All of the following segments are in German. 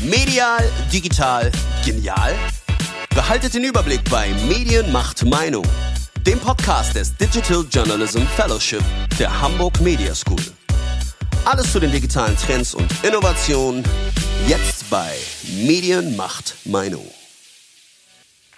Medial, digital, genial? Behaltet den Überblick bei Medien macht Meinung, dem Podcast des Digital Journalism Fellowship der Hamburg Media School. Alles zu den digitalen Trends und Innovationen jetzt bei Medien macht Meinung.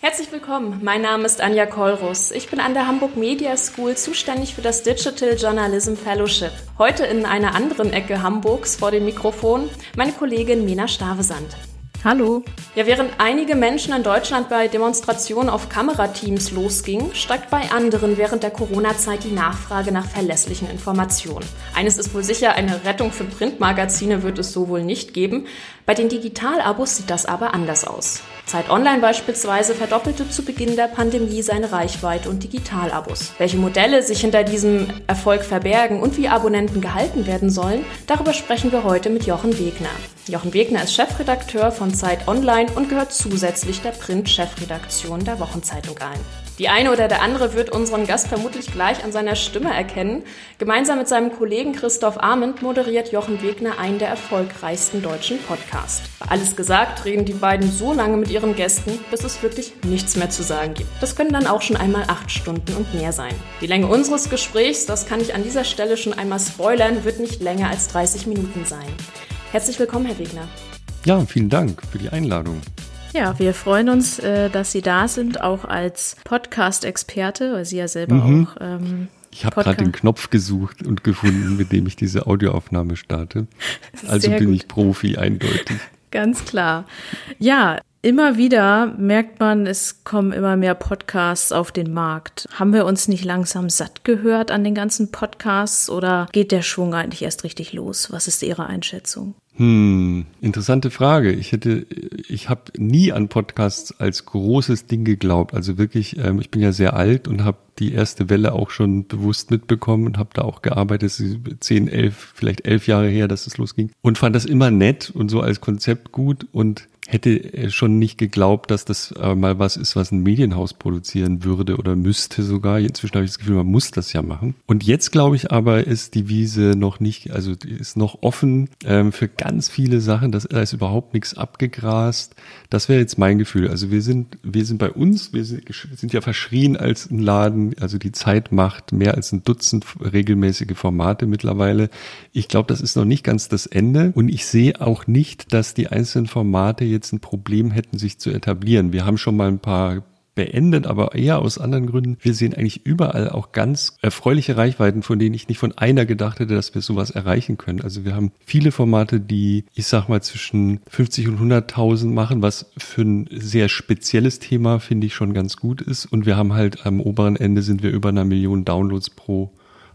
Herzlich willkommen, mein Name ist Anja Kolrus. Ich bin an der Hamburg Media School zuständig für das Digital Journalism Fellowship. Heute in einer anderen Ecke Hamburgs vor dem Mikrofon meine Kollegin Mena Stavesand. Hallo. Ja, während einige Menschen in Deutschland bei Demonstrationen auf Kamerateams losgingen, steigt bei anderen während der Corona-Zeit die Nachfrage nach verlässlichen Informationen. Eines ist wohl sicher, eine Rettung für Printmagazine wird es so wohl nicht geben. Bei den Digitalabos sieht das aber anders aus. Zeit Online beispielsweise verdoppelte zu Beginn der Pandemie seine Reichweite und Digitalabos. Welche Modelle sich hinter diesem Erfolg verbergen und wie Abonnenten gehalten werden sollen, darüber sprechen wir heute mit Jochen Wegner. Jochen Wegner ist Chefredakteur von Zeit Online und gehört zusätzlich der Print-Chefredaktion der Wochenzeitung ein. Die eine oder der andere wird unseren Gast vermutlich gleich an seiner Stimme erkennen. Gemeinsam mit seinem Kollegen Christoph Arment moderiert Jochen Wegner einen der erfolgreichsten deutschen Podcasts. Alles gesagt, reden die beiden so lange mit ihren Gästen, bis es wirklich nichts mehr zu sagen gibt. Das können dann auch schon einmal acht Stunden und mehr sein. Die Länge unseres Gesprächs, das kann ich an dieser Stelle schon einmal spoilern, wird nicht länger als 30 Minuten sein. Herzlich willkommen, Herr Wegner. Ja, vielen Dank für die Einladung. Ja, wir freuen uns, äh, dass Sie da sind, auch als Podcast-Experte, weil Sie ja selber Mhm. auch. Ähm, Ich habe gerade den Knopf gesucht und gefunden, mit dem ich diese Audioaufnahme starte. Also Sehr bin gut. ich Profi, eindeutig. Ganz klar. Ja, immer wieder merkt man, es kommen immer mehr Podcasts auf den Markt. Haben wir uns nicht langsam satt gehört an den ganzen Podcasts oder geht der Schwung eigentlich erst richtig los? Was ist Ihre Einschätzung? Hm, interessante Frage. Ich hätte, ich habe nie an Podcasts als großes Ding geglaubt. Also wirklich, ähm, ich bin ja sehr alt und habe die erste Welle auch schon bewusst mitbekommen und habe da auch gearbeitet. Zehn, elf, vielleicht elf Jahre her, dass es losging und fand das immer nett und so als Konzept gut und hätte äh, schon nicht geglaubt, dass das äh, mal was ist, was ein Medienhaus produzieren würde oder müsste sogar. Inzwischen habe ich das Gefühl, man muss das ja machen. Und jetzt glaube ich aber, ist die Wiese noch nicht, also ist noch offen ähm, für ganz viele Sachen. Das, da ist überhaupt nichts abgegrast. Das wäre jetzt mein Gefühl. Also wir sind, wir sind bei uns, wir sind, sind ja verschrien als ein Laden. Also die Zeit macht mehr als ein Dutzend regelmäßige Formate mittlerweile. Ich glaube, das ist noch nicht ganz das Ende. Und ich sehe auch nicht, dass die einzelnen Formate jetzt ein Problem hätten, sich zu etablieren. Wir haben schon mal ein paar beendet, aber eher aus anderen Gründen. Wir sehen eigentlich überall auch ganz erfreuliche Reichweiten, von denen ich nicht von einer gedacht hätte, dass wir sowas erreichen können. Also wir haben viele Formate, die, ich sag mal, zwischen 50 und 100.000 machen, was für ein sehr spezielles Thema, finde ich, schon ganz gut ist. Und wir haben halt am oberen Ende sind wir über einer Million Downloads pro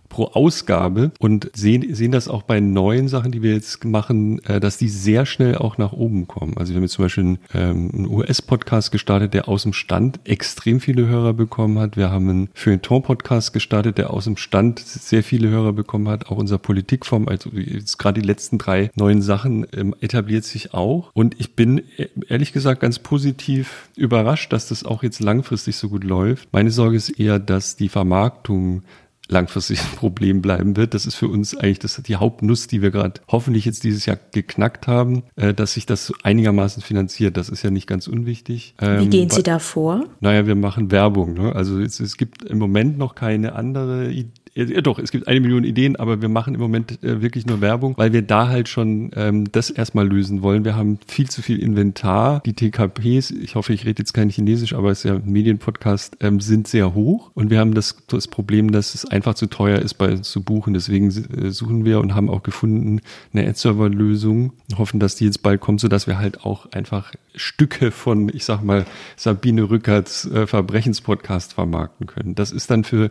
pro Ausgabe und sehen, sehen das auch bei neuen Sachen, die wir jetzt machen, äh, dass die sehr schnell auch nach oben kommen. Also wir haben jetzt zum Beispiel einen, ähm, einen US-Podcast gestartet, der aus dem Stand extrem viele Hörer bekommen hat. Wir haben einen Feuilleton-Podcast gestartet, der aus dem Stand sehr viele Hörer bekommen hat. Auch unser Politikform, also jetzt gerade die letzten drei neuen Sachen ähm, etabliert sich auch. Und ich bin äh, ehrlich gesagt ganz positiv überrascht, dass das auch jetzt langfristig so gut läuft. Meine Sorge ist eher, dass die Vermarktung langfristig ein Problem bleiben wird. Das ist für uns eigentlich das die Hauptnuss, die wir gerade hoffentlich jetzt dieses Jahr geknackt haben, äh, dass sich das einigermaßen finanziert. Das ist ja nicht ganz unwichtig. Wie Ähm, gehen Sie da vor? Naja, wir machen Werbung. Ne? Also es, es gibt im Moment noch keine andere Idee. Ja, doch, es gibt eine Million Ideen, aber wir machen im Moment äh, wirklich nur Werbung, weil wir da halt schon ähm, das erstmal lösen wollen. Wir haben viel zu viel Inventar. Die TKPs, ich hoffe, ich rede jetzt kein Chinesisch, aber es ist ja ein Medienpodcast, ähm, sind sehr hoch. Und wir haben das, das Problem, dass es einfach zu teuer ist, bei zu buchen. Deswegen äh, suchen wir und haben auch gefunden eine Ad-Server-Lösung. Hoffen, dass die jetzt bald kommt, sodass wir halt auch einfach Stücke von, ich sag mal, Sabine Rückerts äh, Verbrechenspodcast vermarkten können. Das ist dann für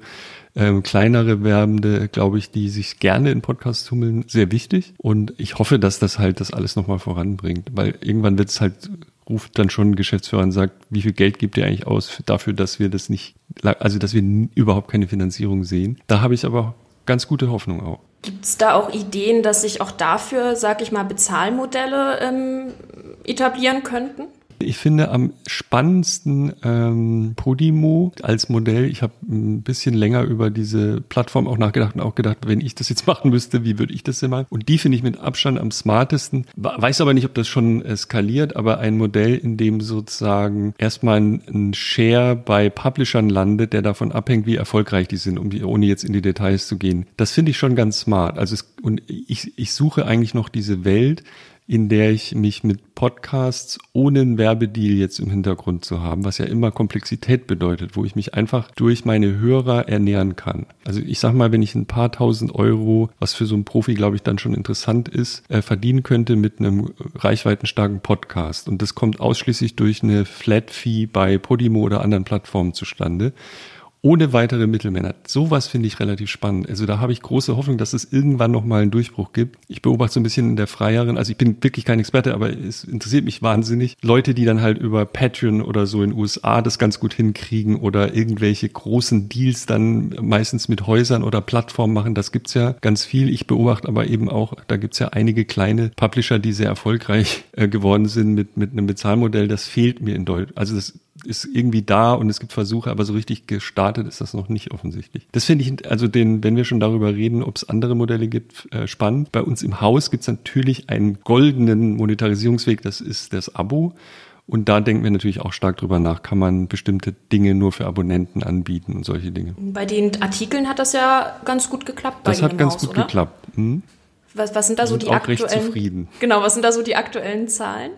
ähm, kleinere Werbende, glaube ich, die sich gerne in Podcasts tummeln, sehr wichtig. Und ich hoffe, dass das halt das alles nochmal voranbringt, weil irgendwann wird es halt ruft dann schon ein Geschäftsführer und sagt, wie viel Geld gibt ihr eigentlich aus für- dafür, dass wir das nicht, also dass wir überhaupt keine Finanzierung sehen. Da habe ich aber ganz gute Hoffnung auch. Gibt es da auch Ideen, dass sich auch dafür, sag ich mal, Bezahlmodelle ähm, etablieren könnten? Ich finde am spannendsten ähm, Podimo als Modell. Ich habe ein bisschen länger über diese Plattform auch nachgedacht und auch gedacht, wenn ich das jetzt machen müsste, wie würde ich das denn machen? Und die finde ich mit Abstand am smartesten. Weiß aber nicht, ob das schon skaliert, aber ein Modell, in dem sozusagen erstmal ein Share bei Publishern landet, der davon abhängt, wie erfolgreich die sind, um die, ohne jetzt in die Details zu gehen. Das finde ich schon ganz smart. Also es, und ich, ich suche eigentlich noch diese Welt, in der ich mich mit Podcasts ohne einen Werbedeal jetzt im Hintergrund zu haben, was ja immer Komplexität bedeutet, wo ich mich einfach durch meine Hörer ernähren kann. Also ich sag mal, wenn ich ein paar tausend Euro, was für so einen Profi, glaube ich, dann schon interessant ist, äh, verdienen könnte mit einem reichweitenstarken Podcast. Und das kommt ausschließlich durch eine Flat Fee bei Podimo oder anderen Plattformen zustande ohne weitere Mittelmänner. Sowas finde ich relativ spannend. Also da habe ich große Hoffnung, dass es irgendwann nochmal einen Durchbruch gibt. Ich beobachte so ein bisschen in der freieren, also ich bin wirklich kein Experte, aber es interessiert mich wahnsinnig. Leute, die dann halt über Patreon oder so in USA das ganz gut hinkriegen oder irgendwelche großen Deals dann meistens mit Häusern oder Plattformen machen, das gibt's ja ganz viel. Ich beobachte aber eben auch, da gibt's ja einige kleine Publisher, die sehr erfolgreich äh, geworden sind mit, mit einem Bezahlmodell. Das fehlt mir in Deutschland. Also das ist irgendwie da und es gibt Versuche, aber so richtig gestartet ist das noch nicht offensichtlich. Das finde ich, also den, wenn wir schon darüber reden, ob es andere Modelle gibt, äh, spannend. Bei uns im Haus gibt es natürlich einen goldenen Monetarisierungsweg, das ist das Abo. Und da denken wir natürlich auch stark drüber nach, kann man bestimmte Dinge nur für Abonnenten anbieten und solche Dinge. Bei den Artikeln hat das ja ganz gut geklappt. das hat ganz Haus, gut oder? geklappt. Hm? Was, was sind da so sind die aktuellen? Recht zufrieden. Genau, was sind da so die aktuellen Zahlen?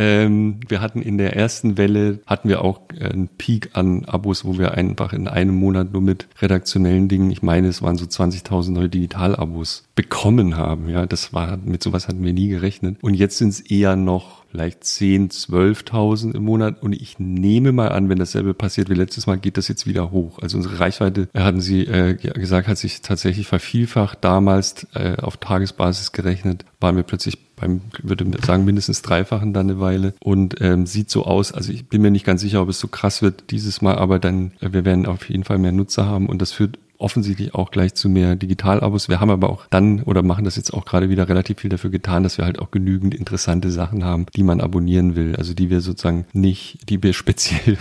Ähm, wir hatten in der ersten Welle, hatten wir auch äh, einen Peak an Abos, wo wir einfach in einem Monat nur mit redaktionellen Dingen, ich meine, es waren so 20.000 neue Digital-Abos bekommen haben. Ja, das war, mit sowas hatten wir nie gerechnet. Und jetzt sind es eher noch vielleicht 10, 12.000 im Monat. Und ich nehme mal an, wenn dasselbe passiert wie letztes Mal, geht das jetzt wieder hoch. Also unsere Reichweite, äh, hatten Sie äh, gesagt, hat sich tatsächlich vervielfacht. Damals äh, auf Tagesbasis gerechnet, waren wir plötzlich beim, würde sagen, mindestens dreifachen dann eine Weile und ähm, sieht so aus. Also ich bin mir nicht ganz sicher, ob es so krass wird dieses Mal, aber dann, äh, wir werden auf jeden Fall mehr Nutzer haben und das führt offensichtlich auch gleich zu mehr Digitalabos. Wir haben aber auch dann oder machen das jetzt auch gerade wieder relativ viel dafür getan, dass wir halt auch genügend interessante Sachen haben, die man abonnieren will. Also die wir sozusagen nicht, die wir speziell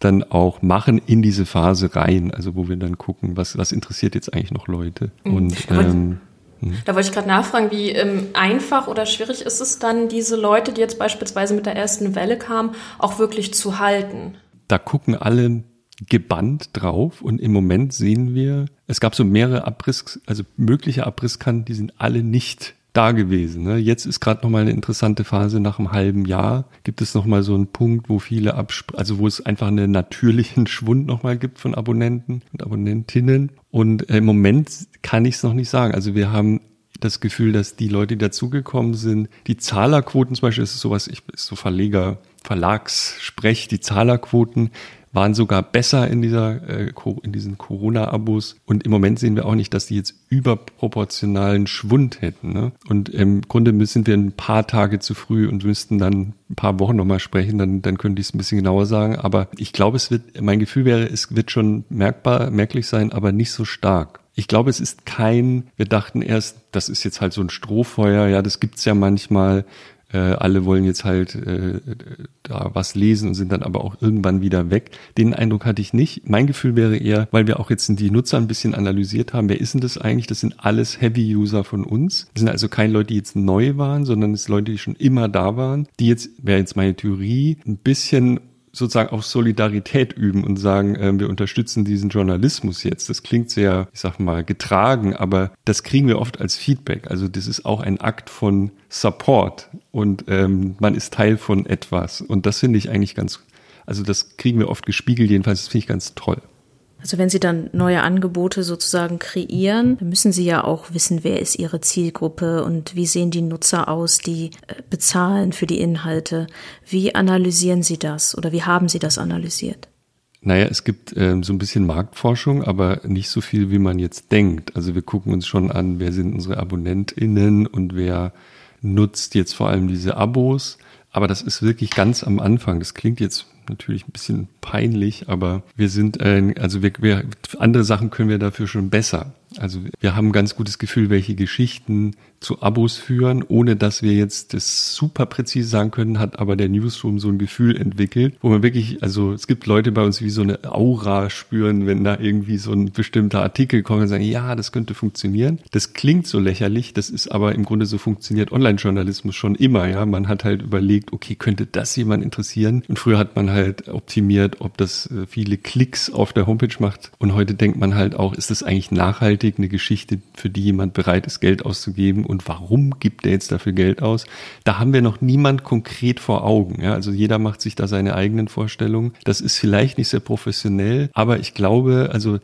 dann auch machen in diese Phase rein. Also wo wir dann gucken, was, was interessiert jetzt eigentlich noch Leute. Mhm. Und ähm, Mhm. Da wollte ich gerade nachfragen, wie ähm, einfach oder schwierig ist es dann, diese Leute, die jetzt beispielsweise mit der ersten Welle kamen, auch wirklich zu halten? Da gucken alle gebannt drauf und im Moment sehen wir, es gab so mehrere Abriss, also mögliche Abrisskanten, die sind alle nicht da gewesen. Ne? Jetzt ist gerade noch mal eine interessante Phase nach einem halben Jahr. Gibt es noch mal so einen Punkt, wo viele Absp also wo es einfach einen natürlichen Schwund noch mal gibt von Abonnenten und Abonnentinnen. Und äh, im Moment kann ich es noch nicht sagen. Also wir haben das Gefühl, dass die Leute, die dazugekommen sind, die Zahlerquoten zum Beispiel, das ist sowas, ich ist so Verleger, Verlagssprech, die Zahlerquoten waren sogar besser in dieser äh, in diesen Corona-Abos und im Moment sehen wir auch nicht, dass die jetzt überproportionalen Schwund hätten. Ne? Und im Grunde sind wir ein paar Tage zu früh und müssten dann ein paar Wochen nochmal sprechen, dann, dann könnte ich es ein bisschen genauer sagen. Aber ich glaube, es wird, mein Gefühl wäre, es wird schon merkbar, merklich sein, aber nicht so stark. Ich glaube, es ist kein, wir dachten erst, das ist jetzt halt so ein Strohfeuer, ja, das gibt's ja manchmal, äh, alle wollen jetzt halt äh, da was lesen und sind dann aber auch irgendwann wieder weg. Den Eindruck hatte ich nicht. Mein Gefühl wäre eher, weil wir auch jetzt die Nutzer ein bisschen analysiert haben, wer ist denn das eigentlich? Das sind alles Heavy-User von uns. Das sind also keine Leute, die jetzt neu waren, sondern es sind Leute, die schon immer da waren, die jetzt, wäre jetzt meine Theorie, ein bisschen sozusagen auch Solidarität üben und sagen, äh, wir unterstützen diesen Journalismus jetzt. Das klingt sehr, ich sag mal, getragen, aber das kriegen wir oft als Feedback. Also das ist auch ein Akt von Support und ähm, man ist Teil von etwas. Und das finde ich eigentlich ganz, also das kriegen wir oft gespiegelt, jedenfalls das finde ich ganz toll. Also wenn Sie dann neue Angebote sozusagen kreieren, müssen Sie ja auch wissen, wer ist Ihre Zielgruppe und wie sehen die Nutzer aus, die äh, bezahlen für die Inhalte. Wie analysieren Sie das oder wie haben Sie das analysiert? Naja, es gibt ähm, so ein bisschen Marktforschung, aber nicht so viel, wie man jetzt denkt. Also wir gucken uns schon an, wer sind unsere AbonnentInnen und wer nutzt jetzt vor allem diese Abos. Aber das ist wirklich ganz am Anfang. Das klingt jetzt natürlich ein bisschen peinlich, aber wir sind, äh, also wir, wir, andere Sachen können wir dafür schon besser. Also wir haben ein ganz gutes Gefühl, welche Geschichten zu Abos führen, ohne dass wir jetzt das super präzise sagen können, hat aber der Newsroom so ein Gefühl entwickelt, wo man wirklich, also es gibt Leute bei uns, wie so eine Aura spüren, wenn da irgendwie so ein bestimmter Artikel kommt und sagen, ja, das könnte funktionieren. Das klingt so lächerlich, das ist aber im Grunde so funktioniert Online-Journalismus schon immer, ja. Man hat halt überlegt, okay, könnte das jemand interessieren? Und früher hat man halt optimiert, ob das äh, viele Klicks auf der Homepage macht. Und heute denkt man halt auch, ist das eigentlich nachhaltig, eine Geschichte, für die jemand bereit ist, Geld auszugeben? und warum gibt er jetzt dafür Geld aus? Da haben wir noch niemand konkret vor Augen. Ja? Also jeder macht sich da seine eigenen Vorstellungen. Das ist vielleicht nicht sehr professionell, aber ich glaube, also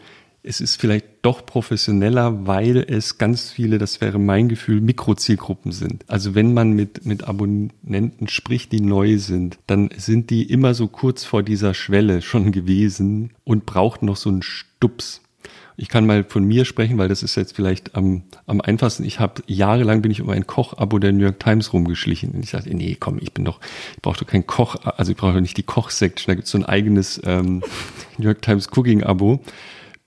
es ist vielleicht doch professioneller, weil es ganz viele, das wäre mein Gefühl, Mikrozielgruppen sind. Also wenn man mit, mit Abonnenten spricht, die neu sind, dann sind die immer so kurz vor dieser Schwelle schon gewesen und brauchen noch so einen Stups. Ich kann mal von mir sprechen, weil das ist jetzt vielleicht am, am einfachsten. Ich habe jahrelang bin ich um ein Koch-Abo der New York Times rumgeschlichen. Und ich sagte, nee, komm, ich bin doch, ich brauche doch kein Koch, also ich brauche doch nicht die Koch-Section. Da gibt es so ein eigenes ähm, New York Times Cooking-Abo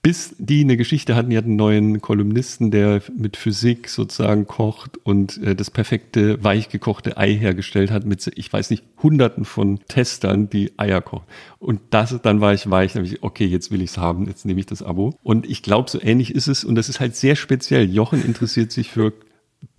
bis die eine Geschichte hatten, die hatten einen neuen Kolumnisten, der mit Physik sozusagen kocht und äh, das perfekte weichgekochte Ei hergestellt hat mit, ich weiß nicht, hunderten von Testern, die Eier kochen. Und das, dann war ich weich, dann habe ich, okay, jetzt will ich's haben, jetzt nehme ich das Abo. Und ich glaube, so ähnlich ist es und das ist halt sehr speziell. Jochen interessiert sich für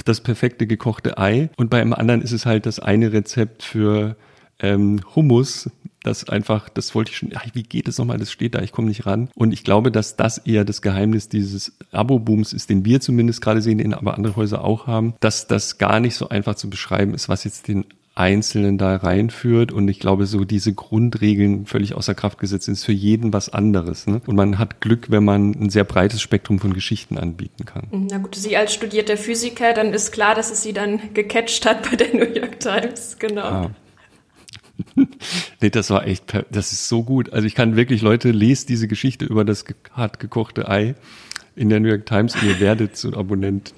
das perfekte gekochte Ei und bei einem anderen ist es halt das eine Rezept für ähm, Hummus das einfach, das wollte ich schon, ach, wie geht es nochmal, das steht da, ich komme nicht ran. Und ich glaube, dass das eher das Geheimnis dieses Abo-Booms ist, den wir zumindest gerade sehen, den aber andere Häuser auch haben, dass das gar nicht so einfach zu beschreiben ist, was jetzt den Einzelnen da reinführt. Und ich glaube, so diese Grundregeln völlig außer Kraft gesetzt sind, ist für jeden was anderes. Ne? Und man hat Glück, wenn man ein sehr breites Spektrum von Geschichten anbieten kann. Na gut, Sie als studierter Physiker, dann ist klar, dass es Sie dann gecatcht hat bei der New York Times. Genau. Ah. Nee, das war echt, das ist so gut. Also ich kann wirklich, Leute, lest diese Geschichte über das hart gekochte Ei in der New York Times und ihr werdet zu Abonnent.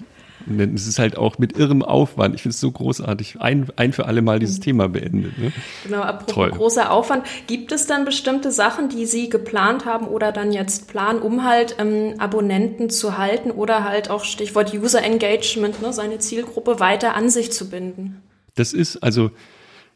Es ist halt auch mit irrem Aufwand. Ich finde es so großartig. Ein, ein für alle Mal dieses mhm. Thema beendet. Ne? Genau, apropos Toll. großer Aufwand. Gibt es dann bestimmte Sachen, die Sie geplant haben oder dann jetzt planen, um halt ähm, Abonnenten zu halten oder halt auch Stichwort User Engagement, ne, seine Zielgruppe weiter an sich zu binden? Das ist also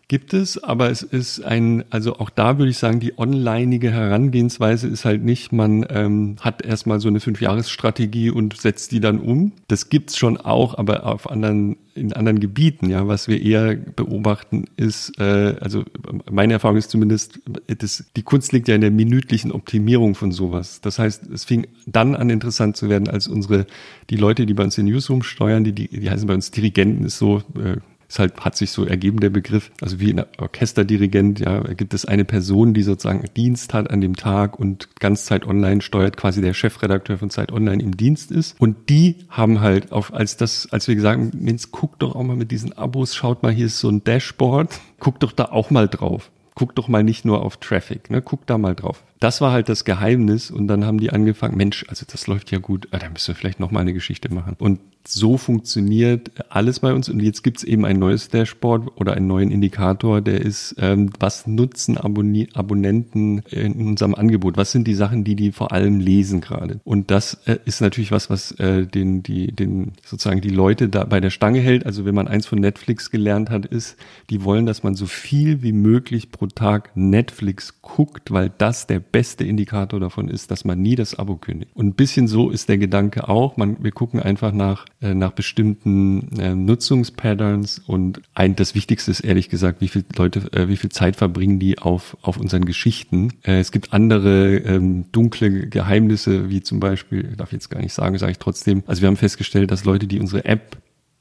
gibt es, aber es ist ein, also auch da würde ich sagen, die onlineige Herangehensweise ist halt nicht, man ähm, hat erstmal so eine Fünfjahresstrategie und setzt die dann um. Das gibt's schon auch, aber auf anderen, in anderen Gebieten, ja. Was wir eher beobachten ist, äh, also meine Erfahrung ist zumindest, das, die Kunst liegt ja in der minütlichen Optimierung von sowas. Das heißt, es fing dann an interessant zu werden, als unsere, die Leute, die bei uns den Newsroom steuern, die, die, die heißen bei uns Dirigenten, ist so, äh, ist halt, hat sich so ergeben, der Begriff. Also wie ein Orchesterdirigent, ja, gibt es eine Person, die sozusagen Dienst hat an dem Tag und ganz Zeit Online steuert, quasi der Chefredakteur von Zeit Online im Dienst ist. Und die haben halt auf, als das, als wir gesagt haben, Mensch, guck doch auch mal mit diesen Abos, schaut mal, hier ist so ein Dashboard, guck doch da auch mal drauf. Guck doch mal nicht nur auf Traffic, ne? Guck da mal drauf. Das war halt das Geheimnis und dann haben die angefangen, Mensch, also das läuft ja gut, ah, da müssen wir vielleicht noch mal eine Geschichte machen. Und so funktioniert alles bei uns und jetzt gibt's eben ein neues Dashboard oder einen neuen Indikator, der ist, ähm, was nutzen Abonni Abonnenten in unserem Angebot? Was sind die Sachen, die die vor allem lesen gerade? Und das äh, ist natürlich was, was äh, den, die, den sozusagen die Leute da bei der Stange hält. Also wenn man eins von Netflix gelernt hat, ist, die wollen, dass man so viel wie möglich pro Tag Netflix guckt, weil das der beste Indikator davon ist, dass man nie das Abo kündigt. Und ein bisschen so ist der Gedanke auch. Man, wir gucken einfach nach äh, nach bestimmten äh, Nutzungspatterns und ein, das Wichtigste ist ehrlich gesagt, wie viel Leute, äh, wie viel Zeit verbringen die auf, auf unseren Geschichten. Äh, es gibt andere ähm, dunkle Geheimnisse, wie zum Beispiel, darf ich jetzt gar nicht sagen, sage ich trotzdem. Also wir haben festgestellt, dass Leute, die unsere App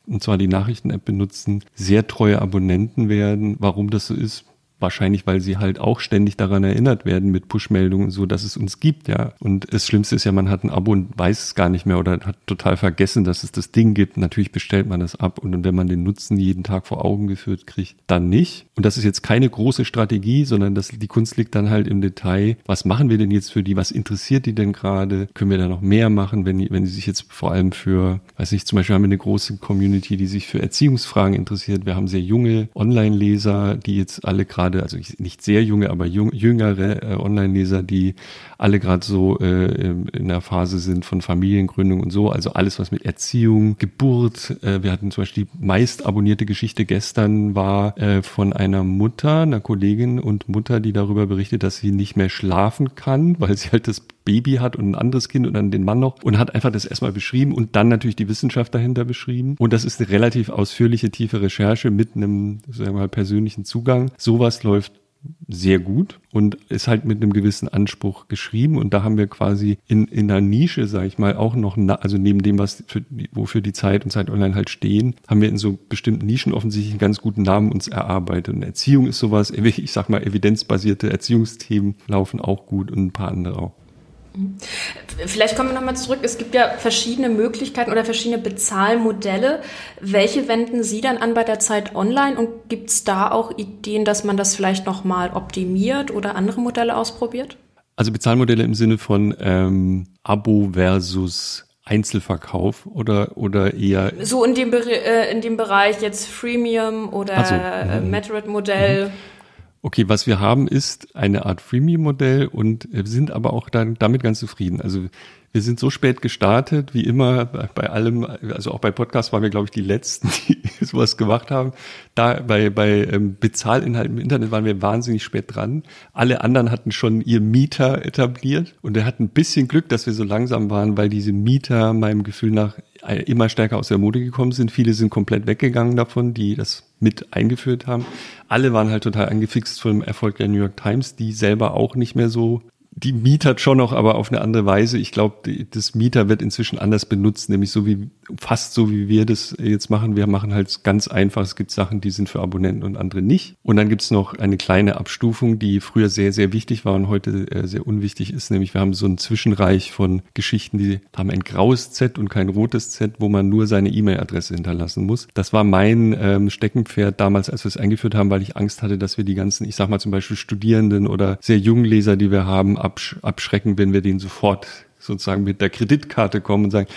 und zwar die Nachrichten-App benutzen, sehr treue Abonnenten werden. Warum das so ist, Wahrscheinlich, weil sie halt auch ständig daran erinnert werden mit Push-Meldungen, so dass es uns gibt, ja. Und das Schlimmste ist ja, man hat ein Abo und weiß es gar nicht mehr oder hat total vergessen, dass es das Ding gibt. Natürlich bestellt man das ab und wenn man den Nutzen jeden Tag vor Augen geführt kriegt, dann nicht. Und das ist jetzt keine große Strategie, sondern das, die Kunst liegt dann halt im Detail. Was machen wir denn jetzt für die? Was interessiert die denn gerade? Können wir da noch mehr machen, wenn die, wenn die sich jetzt vor allem für, weiß nicht, zum Beispiel haben wir eine große Community, die sich für Erziehungsfragen interessiert. Wir haben sehr junge Online-Leser, die jetzt alle gerade gerade, also nicht sehr junge, aber jung, jüngere äh, Online-Leser, die alle gerade so äh, in der Phase sind von Familiengründung und so. Also alles, was mit Erziehung, Geburt. Äh, wir hatten zum Beispiel die meist abonnierte Geschichte gestern war äh, von einer Mutter, einer Kollegin und Mutter, die darüber berichtet, dass sie nicht mehr schlafen kann, weil sie halt das Baby hat und ein anderes Kind und dann den Mann noch und hat einfach das erstmal beschrieben und dann natürlich die Wissenschaft dahinter beschrieben. Und das ist eine relativ ausführliche, tiefe Recherche mit einem, sagen wir mal, persönlichen Zugang. Sowas läuft sehr gut und ist halt mit einem gewissen Anspruch geschrieben. Und da haben wir quasi in, in einer Nische, sage ich mal, auch noch, also neben dem, was für, wofür die Zeit und Zeit Online halt stehen, haben wir in so bestimmten Nischen offensichtlich einen ganz guten Namen uns erarbeitet. Und Erziehung ist sowas, ich sag mal, evidenzbasierte Erziehungsthemen laufen auch gut und ein paar andere auch. Vielleicht kommen wir nochmal zurück. Es gibt ja verschiedene Möglichkeiten oder verschiedene Bezahlmodelle. Welche wenden Sie dann an bei der Zeit Online und gibt es da auch Ideen, dass man das vielleicht nochmal optimiert oder andere Modelle ausprobiert? Also Bezahlmodelle im Sinne von ähm, Abo versus Einzelverkauf oder oder eher so in dem äh, in dem Bereich jetzt Freemium oder so. mhm. Madrid-Modell. Mhm. Okay, was wir haben ist eine Art Freemium-Modell und sind aber auch dann damit ganz zufrieden. Also wir sind so spät gestartet, wie immer bei allem, also auch bei Podcasts waren wir, glaube ich, die Letzten, die sowas gemacht haben. Da bei, bei ähm, Bezahlinhalten im Internet waren wir wahnsinnig spät dran. Alle anderen hatten schon ihr Mieter etabliert und er hat ein bisschen Glück, dass wir so langsam waren, weil diese Mieter meinem Gefühl nach äh, immer stärker aus der Mode gekommen sind. Viele sind komplett weggegangen davon, die das mit eingeführt haben. Alle waren halt total angefixt vom Erfolg der New York Times, die selber auch nicht mehr so die mietert schon noch, aber auf eine andere Weise. Ich glaube, das Mieter wird inzwischen anders benutzt, nämlich so wie, fast so wie wir das jetzt machen. Wir machen halt ganz einfach. Es gibt Sachen, die sind für Abonnenten und andere nicht. Und dann gibt's noch eine kleine Abstufung, die früher sehr, sehr wichtig war und heute äh, sehr unwichtig ist. Nämlich wir haben so ein Zwischenreich von Geschichten, die haben ein graues Z und kein rotes Z, wo man nur seine E-Mail-Adresse hinterlassen muss. Das war mein ähm, Steckenpferd damals, als wir es eingeführt haben, weil ich Angst hatte, dass wir die ganzen, ich sag mal zum Beispiel Studierenden oder sehr jungen Leser, die wir haben, absch abschrecken, wenn wir denen sofort sozusagen mit der Kreditkarte kommen und sagen,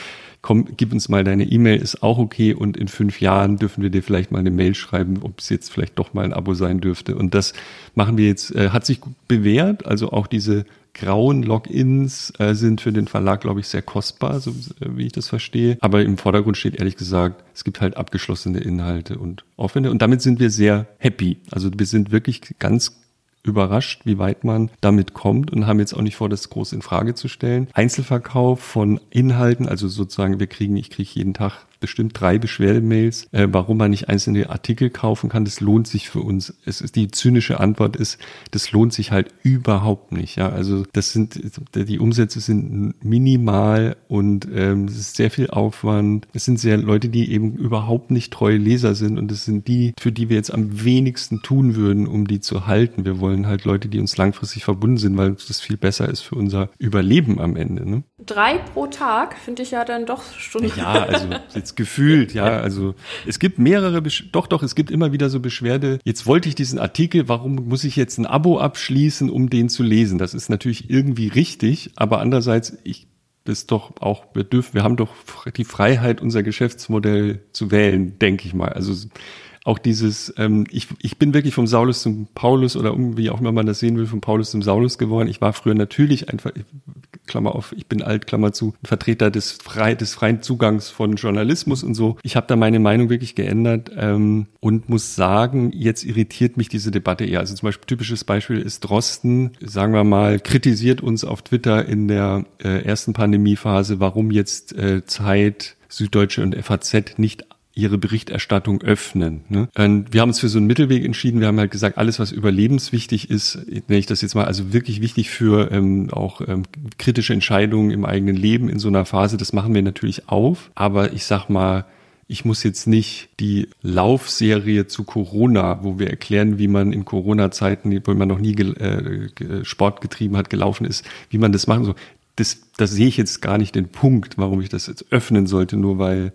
komm, gib uns mal deine E-Mail, ist auch okay und in fünf Jahren dürfen wir dir vielleicht mal eine Mail schreiben, ob es jetzt vielleicht doch mal ein Abo sein dürfte. Und das machen wir jetzt, äh, hat sich bewährt, also auch diese grauen Logins äh, sind für den Verlag, glaube ich, sehr kostbar, so äh, wie ich das verstehe. Aber im Vordergrund steht ehrlich gesagt, es gibt halt abgeschlossene Inhalte und Aufwände. Und damit sind wir sehr happy. Also wir sind wirklich ganz überrascht, wie weit man damit kommt und haben jetzt auch nicht vor, das groß in Frage zu stellen. Einzelverkauf von Inhalten, also sozusagen, wir kriegen, ich kriege jeden Tag bestimmt drei Beschwerdemails, äh, warum man nicht einzelne Artikel kaufen kann. Das lohnt sich für uns. Es ist die zynische Antwort ist, das lohnt sich halt überhaupt nicht. Ja, also das sind die Umsätze sind minimal und ähm, es ist sehr viel Aufwand. Es sind sehr Leute, die eben überhaupt nicht treue Leser sind und es sind die, für die wir jetzt am wenigsten tun würden, um die zu halten. Wir wollen halt Leute, die uns langfristig verbunden sind, weil das viel besser ist für unser Überleben am Ende. Ne? Drei pro Tag finde ich ja dann doch schon. Ja, also jetzt gefühlt, ja. Also es gibt mehrere, Besch doch, doch, es gibt immer wieder so Beschwerde. Jetzt wollte ich diesen Artikel, warum muss ich jetzt ein Abo abschließen, um den zu lesen? Das ist natürlich irgendwie richtig, aber andererseits, ich das doch auch, wir dürfen, wir haben doch die Freiheit, unser Geschäftsmodell zu wählen, denke ich mal. Also auch dieses, ähm, ich, ich bin wirklich vom Saulus zum Paulus oder irgendwie auch immer man das sehen will, vom Paulus zum Saulus geworden. Ich war früher natürlich einfach, Klammer auf, ich bin alt, Klammer zu, Vertreter des, frei, des freien Zugangs von Journalismus und so. Ich habe da meine Meinung wirklich geändert ähm, und muss sagen, jetzt irritiert mich diese Debatte eher. Also zum Beispiel typisches Beispiel ist Drosten, sagen wir mal, kritisiert uns auf Twitter in der äh, ersten Pandemiephase, warum jetzt äh, Zeit, Süddeutsche und FAZ nicht ihre Berichterstattung öffnen. Ne? Und wir haben uns für so einen Mittelweg entschieden. Wir haben halt gesagt, alles, was überlebenswichtig ist, nenne ich das jetzt mal, also wirklich wichtig für ähm, auch ähm, kritische Entscheidungen im eigenen Leben in so einer Phase, das machen wir natürlich auf. Aber ich sag mal, ich muss jetzt nicht die Laufserie zu Corona, wo wir erklären, wie man in Corona-Zeiten, wo man noch nie äh, Sport getrieben hat, gelaufen ist, wie man das machen soll. Das, das sehe ich jetzt gar nicht den Punkt, warum ich das jetzt öffnen sollte, nur weil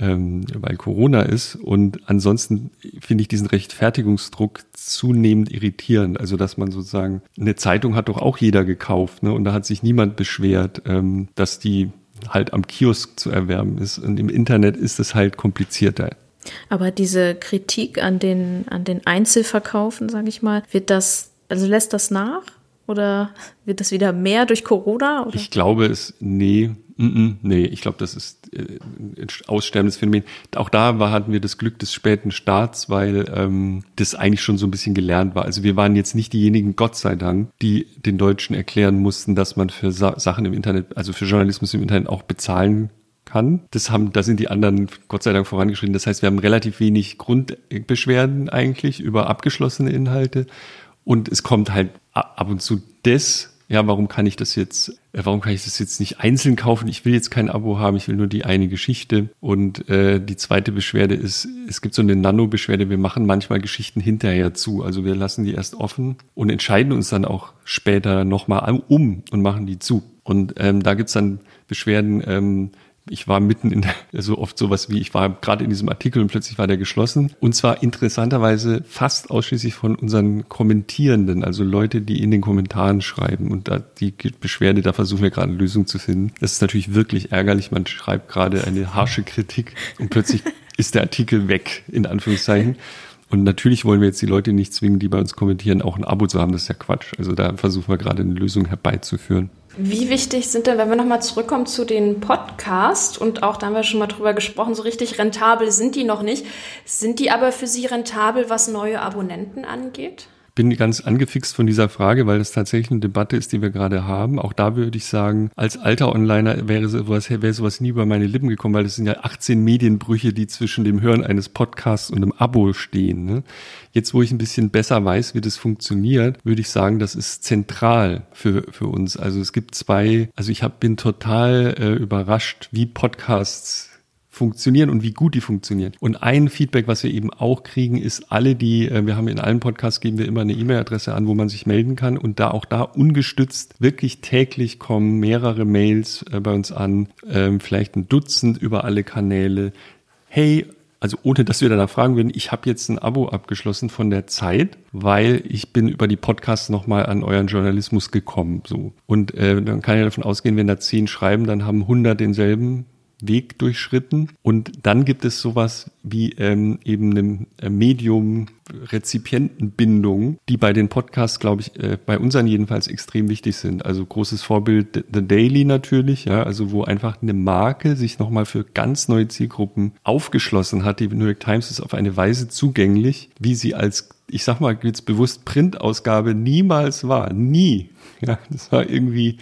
ähm, weil Corona ist. Und ansonsten finde ich diesen Rechtfertigungsdruck zunehmend irritierend. Also dass man sozusagen, eine Zeitung hat doch auch jeder gekauft, ne? Und da hat sich niemand beschwert, ähm, dass die halt am Kiosk zu erwerben ist. Und im Internet ist es halt komplizierter. Aber diese Kritik an den, an den Einzelverkaufen, sage ich mal, wird das, also lässt das nach? Oder wird das wieder mehr durch Corona? Oder? Ich glaube es, nee, nee, ich glaube, das ist äh, ein aussterbendes Phänomen. Auch da war, hatten wir das Glück des späten Starts, weil ähm, das eigentlich schon so ein bisschen gelernt war. Also wir waren jetzt nicht diejenigen, Gott sei Dank, die den Deutschen erklären mussten, dass man für Sa Sachen im Internet, also für Journalismus im Internet auch bezahlen kann. Das haben, da sind die anderen Gott sei Dank vorangeschritten. Das heißt, wir haben relativ wenig Grundbeschwerden eigentlich über abgeschlossene Inhalte. Und es kommt halt ab und zu das, ja, warum kann ich das jetzt, warum kann ich das jetzt nicht einzeln kaufen? Ich will jetzt kein Abo haben, ich will nur die eine Geschichte. Und äh, die zweite Beschwerde ist, es gibt so eine Nano-Beschwerde, wir machen manchmal Geschichten hinterher zu. Also wir lassen die erst offen und entscheiden uns dann auch später nochmal um und machen die zu. Und ähm, da gibt's dann Beschwerden, ähm, ich war mitten in der, so oft sowas wie, ich war gerade in diesem Artikel und plötzlich war der geschlossen. Und zwar interessanterweise fast ausschließlich von unseren Kommentierenden, also Leute, die in den Kommentaren schreiben. Und da die Beschwerde, da versuchen wir gerade eine Lösung zu finden. Das ist natürlich wirklich ärgerlich. Man schreibt gerade eine harsche Kritik und plötzlich ist der Artikel weg, in Anführungszeichen. Und natürlich wollen wir jetzt die Leute nicht zwingen, die bei uns kommentieren, auch ein Abo zu haben. Das ist ja Quatsch. Also da versuchen wir gerade eine Lösung herbeizuführen. Wie wichtig sind denn, wenn wir nochmal zurückkommen zu den Podcasts und auch da haben wir schon mal drüber gesprochen, so richtig rentabel sind die noch nicht. Sind die aber für Sie rentabel, was neue Abonnenten angeht? Bin ganz angefixt von dieser Frage, weil das tatsächlich eine Debatte ist, die wir gerade haben. Auch da würde ich sagen, als alter Onliner wäre sowas, wäre sowas nie über meine Lippen gekommen, weil es sind ja 18 Medienbrüche, die zwischen dem Hören eines Podcasts und einem Abo stehen. Ne? Jetzt, wo ich ein bisschen besser weiß, wie das funktioniert, würde ich sagen, das ist zentral für, für uns. Also es gibt zwei, also ich hab, bin total äh, überrascht, wie Podcasts funktionieren und wie gut die funktionieren. Und ein Feedback, was wir eben auch kriegen, ist alle die, äh, wir haben in allen Podcasts geben wir immer eine E-Mail-Adresse an, wo man sich melden kann und da auch da ungestützt wirklich täglich kommen mehrere Mails äh, bei uns an, ähm, vielleicht ein Dutzend über alle Kanäle. Hey, also ohne dass wir danach fragen würden, ich habe jetzt ein Abo abgeschlossen von der Zeit, weil ich bin über die Podcasts nochmal an euren Journalismus gekommen. So. Und äh, dann kann ich davon ausgehen, wenn da zehn schreiben, dann haben 100 denselben Weg durchschritten. Und dann gibt es sowas wie ähm, eben eine äh, Medium-Rezipientenbindung, die bei den Podcasts, glaube ich, äh, bei unseren jedenfalls extrem wichtig sind. Also großes Vorbild The Daily natürlich, ja, also wo einfach eine Marke sich nochmal für ganz neue Zielgruppen aufgeschlossen hat. Die New York Times ist auf eine Weise zugänglich, wie sie als ich sag mal jetzt bewusst Printausgabe niemals war. Nie. Ja, das war irgendwie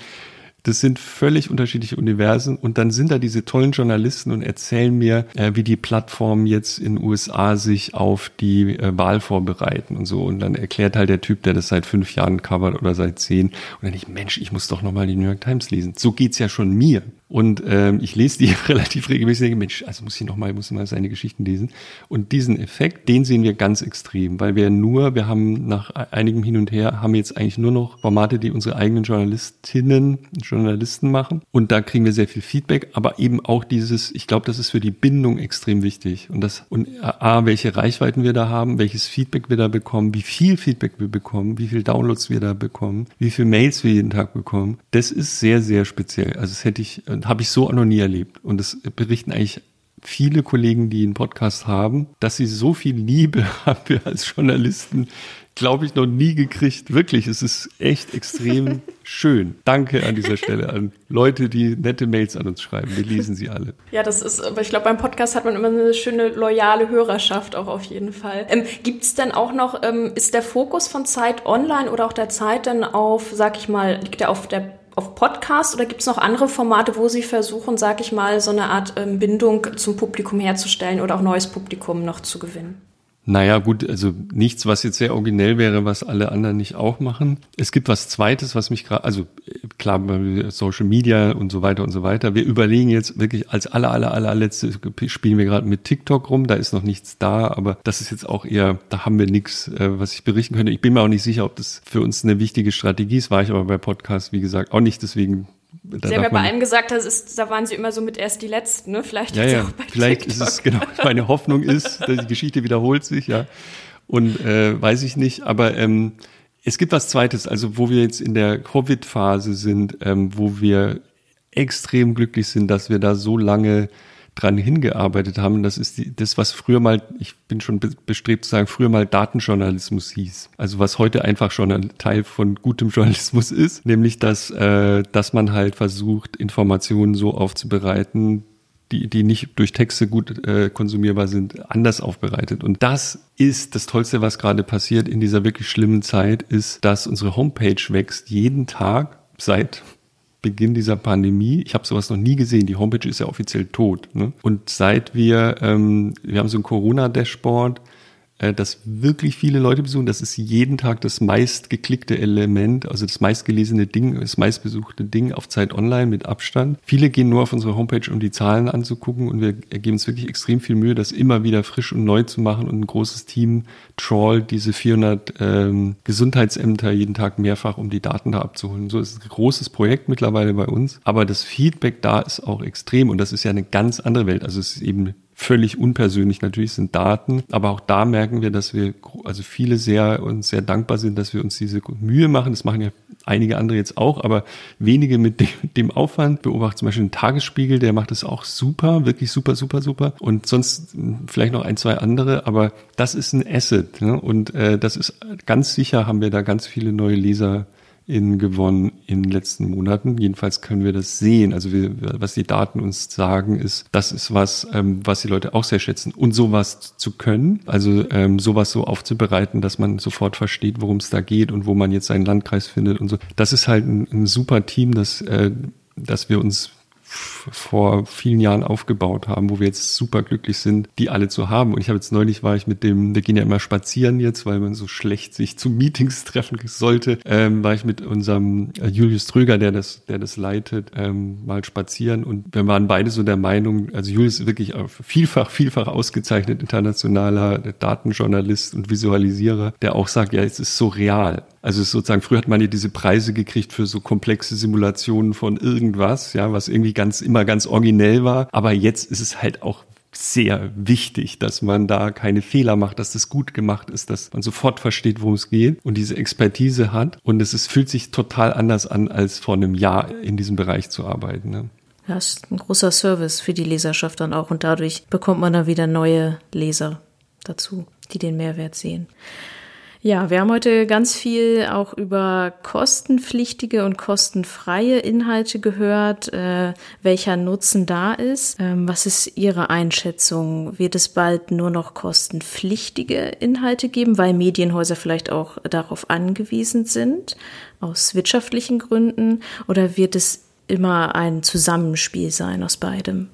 das sind völlig unterschiedliche Universen und dann sind da diese tollen Journalisten und erzählen mir, äh, wie die Plattformen jetzt in den USA sich auf die äh, Wahl vorbereiten und so. Und dann erklärt halt der Typ, der das seit fünf Jahren covert oder seit zehn. Und dann ich, Mensch, ich muss doch nochmal die New York Times lesen. So geht's ja schon mir. Und ähm, ich lese die relativ regelmäßig denke, Mensch, also muss ich noch mal, muss mal seine Geschichten lesen. Und diesen Effekt, den sehen wir ganz extrem, weil wir nur, wir haben nach einigem Hin und Her, haben jetzt eigentlich nur noch Formate, die unsere eigenen Journalistinnen Journalisten machen. Und da kriegen wir sehr viel Feedback, aber eben auch dieses, ich glaube, das ist für die Bindung extrem wichtig. Und das, und A, welche Reichweiten wir da haben, welches Feedback wir da bekommen, wie viel Feedback wir bekommen, wie viel Downloads wir da bekommen, wie viel Mails wir jeden Tag bekommen. Das ist sehr, sehr speziell. Also das hätte ich, habe ich so auch noch nie erlebt. Und das berichten eigentlich viele Kollegen, die einen Podcast haben, dass sie so viel Liebe haben wir als Journalisten, glaube ich, noch nie gekriegt. Wirklich, es ist echt extrem schön. Danke an dieser Stelle an Leute, die nette Mails an uns schreiben. Wir lesen sie alle. Ja, das ist, aber ich glaube, beim Podcast hat man immer eine schöne, loyale Hörerschaft auch auf jeden Fall. Ähm, Gibt es denn auch noch, ähm, ist der Fokus von Zeit online oder auch der Zeit dann auf, sag ich mal, liegt der auf der auf Podcast oder gibt es noch andere Formate, wo Sie versuchen, sag ich mal, so eine Art ähm, Bindung zum Publikum herzustellen oder auch neues Publikum noch zu gewinnen? Naja, gut, also nichts, was jetzt sehr originell wäre, was alle anderen nicht auch machen. Es gibt was Zweites, was mich gerade, also klar, Social Media und so weiter und so weiter. Wir überlegen jetzt wirklich als aller, aller, allerletzte spielen wir gerade mit TikTok rum. Da ist noch nichts da, aber das ist jetzt auch eher, da haben wir nichts, äh, was ich berichten könnte. Ich bin mir auch nicht sicher, ob das für uns eine wichtige Strategie ist. War ich aber bei Podcasts, wie gesagt, auch nicht. Deswegen Sie haben ja bei einem gesagt, das ist, da waren Sie immer so mit erst die Letzten, ne? Vielleicht, ja, ja. Vielleicht TikTok. ist es, genau, meine Hoffnung ist, die Geschichte wiederholt sich, ja. Und äh, weiß ich nicht, aber ähm, es gibt was Zweites, also wo wir jetzt in der Covid-Phase sind, ähm, wo wir extrem glücklich sind, dass wir da so lange dran hingearbeitet haben. Das ist die, das, was früher mal, ich bin schon bestrebt zu sagen, früher mal Datenjournalismus hieß. Also was heute einfach schon ein Teil von gutem Journalismus ist, nämlich dass, äh, dass man halt versucht, Informationen so aufzubereiten, die, die nicht durch Texte gut äh, konsumierbar sind, anders aufbereitet. Und das ist das Tollste, was gerade passiert in dieser wirklich schlimmen Zeit, ist, dass unsere Homepage wächst jeden Tag seit Beginn dieser Pandemie. Ich habe sowas noch nie gesehen. Die Homepage ist ja offiziell tot. Ne? Und seit wir, ähm, wir haben so ein Corona-Dashboard, äh, dass wirklich viele Leute besuchen. Das ist jeden Tag das meistgeklickte Element, also das meistgelesene Ding, das meistbesuchte Ding auf Zeit Online mit Abstand. Viele gehen nur auf unsere Homepage, um die Zahlen anzugucken und wir geben uns wirklich extrem viel Mühe, das immer wieder frisch und neu zu machen und ein großes Team trawlt diese 400 ähm, Gesundheitsämter jeden Tag mehrfach, um die Daten da abzuholen. So ist ein großes Projekt mittlerweile bei uns, aber das Feedback da ist auch extrem und das ist ja eine ganz andere Welt. Also es ist eben völlig unpersönlich. Natürlich sind Daten, aber auch da merken wir, dass wir, also viele sehr uns sehr dankbar sind, dass wir uns diese Mühe machen. Das machen ja einige andere jetzt auch, aber wenige mit dem, Aufwand. Beobachte zum Beispiel den Tagesspiegel, der macht das auch super, wirklich super, super, super. Und sonst vielleicht noch ein, zwei andere, aber das ist ein Asset. Ne? Und äh, das ist ganz sicher, haben wir da ganz viele neue Leser in gewonnen in den letzten Monaten. Jedenfalls können wir das sehen. Also wir, was die Daten uns sagen, ist, das ist was, ähm, was die Leute auch sehr schätzen. Und sowas zu können, also ähm, sowas so aufzubereiten, dass man sofort versteht, worum es da geht und wo man jetzt seinen Landkreis findet und so. Das ist halt ein, ein super Team, das, äh, dass wir uns vor vielen Jahren aufgebaut haben, wo wir jetzt super glücklich sind, die alle zu haben. Und ich habe jetzt neulich war ich mit dem, wir gehen ja immer spazieren jetzt, weil man so schlecht sich zu Meetings treffen sollte, ähm, war ich mit unserem äh, Julius Tröger, der das, der das leitet, ähm, mal spazieren und wir waren beide so der Meinung, also Julius ist wirklich vielfach, vielfach ausgezeichnet internationaler Datenjournalist und Visualisierer, der auch sagt, ja, es ist so real. Also sozusagen, früher hat man ja diese Preise gekriegt für so komplexe Simulationen von irgendwas, ja, was irgendwie ganz, immer ganz originell war. Aber jetzt ist es halt auch sehr wichtig, dass man da keine Fehler macht, dass das gut gemacht ist, dass man sofort versteht, worum es geht und diese Expertise hat. Und es ist, fühlt sich total anders an, als vor einem Jahr in diesem Bereich zu arbeiten. Ne? Ja, ist ein großer Service für die Leserschaft dann auch und dadurch bekommt man dann wieder neue Leser dazu, die den Mehrwert sehen. Ja, wir haben heute ganz viel auch über kostenpflichtige und kostenfreie Inhalte gehört, äh, welcher Nutzen da ist. Ähm, was ist Ihre Einschätzung? Wird es bald nur noch kostenpflichtige Inhalte geben, weil Medienhäuser vielleicht auch darauf angewiesen sind, aus wirtschaftlichen Gründen? Oder wird es immer ein Zusammenspiel sein aus beidem?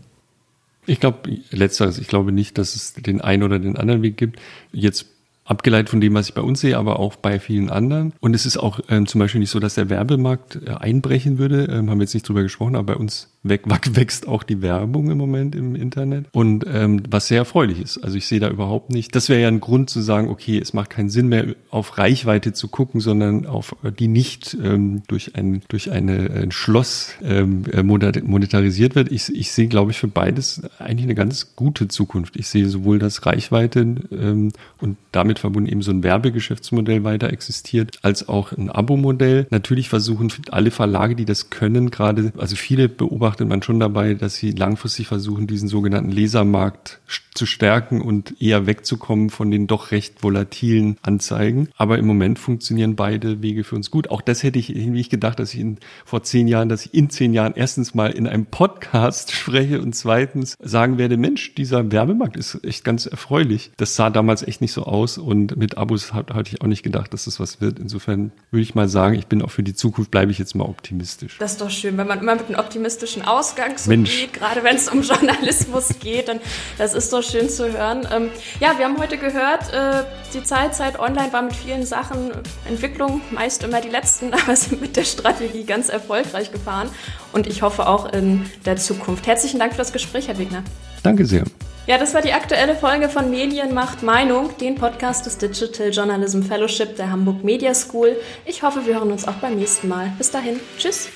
Ich glaube, letzteres, ich glaube nicht, dass es den einen oder den anderen Weg gibt. Jetzt abgeleitet von dem, was ich bei uns sehe, aber auch bei vielen anderen. Und es ist auch ähm, zum Beispiel nicht so, dass der Werbemarkt äh, einbrechen würde. Ähm, haben wir jetzt nicht drüber gesprochen, aber bei uns wächst auch die Werbung im Moment im Internet. Und ähm, was sehr erfreulich ist. Also ich sehe da überhaupt nicht. Das wäre ja ein Grund zu sagen, okay, es macht keinen Sinn mehr, auf Reichweite zu gucken, sondern auf äh, die nicht ähm, durch ein durch eine, ein Schloss ähm, äh, monetarisiert wird. Ich, ich sehe, glaube ich, für beides eigentlich eine ganz gute Zukunft. Ich sehe sowohl das Reichweite ähm, und damit verbunden eben so ein Werbegeschäftsmodell weiter existiert, als auch ein Abo-Modell. Natürlich versuchen alle Verlage, die das können, gerade, also viele beobachtet man schon dabei, dass sie langfristig versuchen, diesen sogenannten Lesermarkt zu stärken und eher wegzukommen von den doch recht volatilen Anzeigen. Aber im Moment funktionieren beide Wege für uns gut. Auch das hätte ich irgendwie gedacht, dass ich in, vor zehn Jahren, dass ich in zehn Jahren erstens mal in einem Podcast spreche und zweitens sagen werde, Mensch, dieser Werbemarkt ist echt ganz erfreulich. Das sah damals echt nicht so aus und mit Abos hatte ich auch nicht gedacht, dass das was wird. Insofern würde ich mal sagen, ich bin auch für die Zukunft, bleibe ich jetzt mal optimistisch. Das ist doch schön, wenn man immer mit einem optimistischen Ausgang so Mensch. geht, gerade wenn es um Journalismus geht, dann das ist doch schön zu hören. Ähm, ja, wir haben heute gehört, äh, die Zeit, Zeit online war mit vielen Sachen, Entwicklung meist immer die letzten, aber sind mit der Strategie ganz erfolgreich gefahren und ich hoffe auch in der Zukunft. Herzlichen Dank für das Gespräch, Herr Wegner. Danke sehr. Ja, das war die aktuelle Folge von Medien macht Meinung, den Podcast des Digital Journalism Fellowship der Hamburg Media School. Ich hoffe, wir hören uns auch beim nächsten Mal. Bis dahin, tschüss.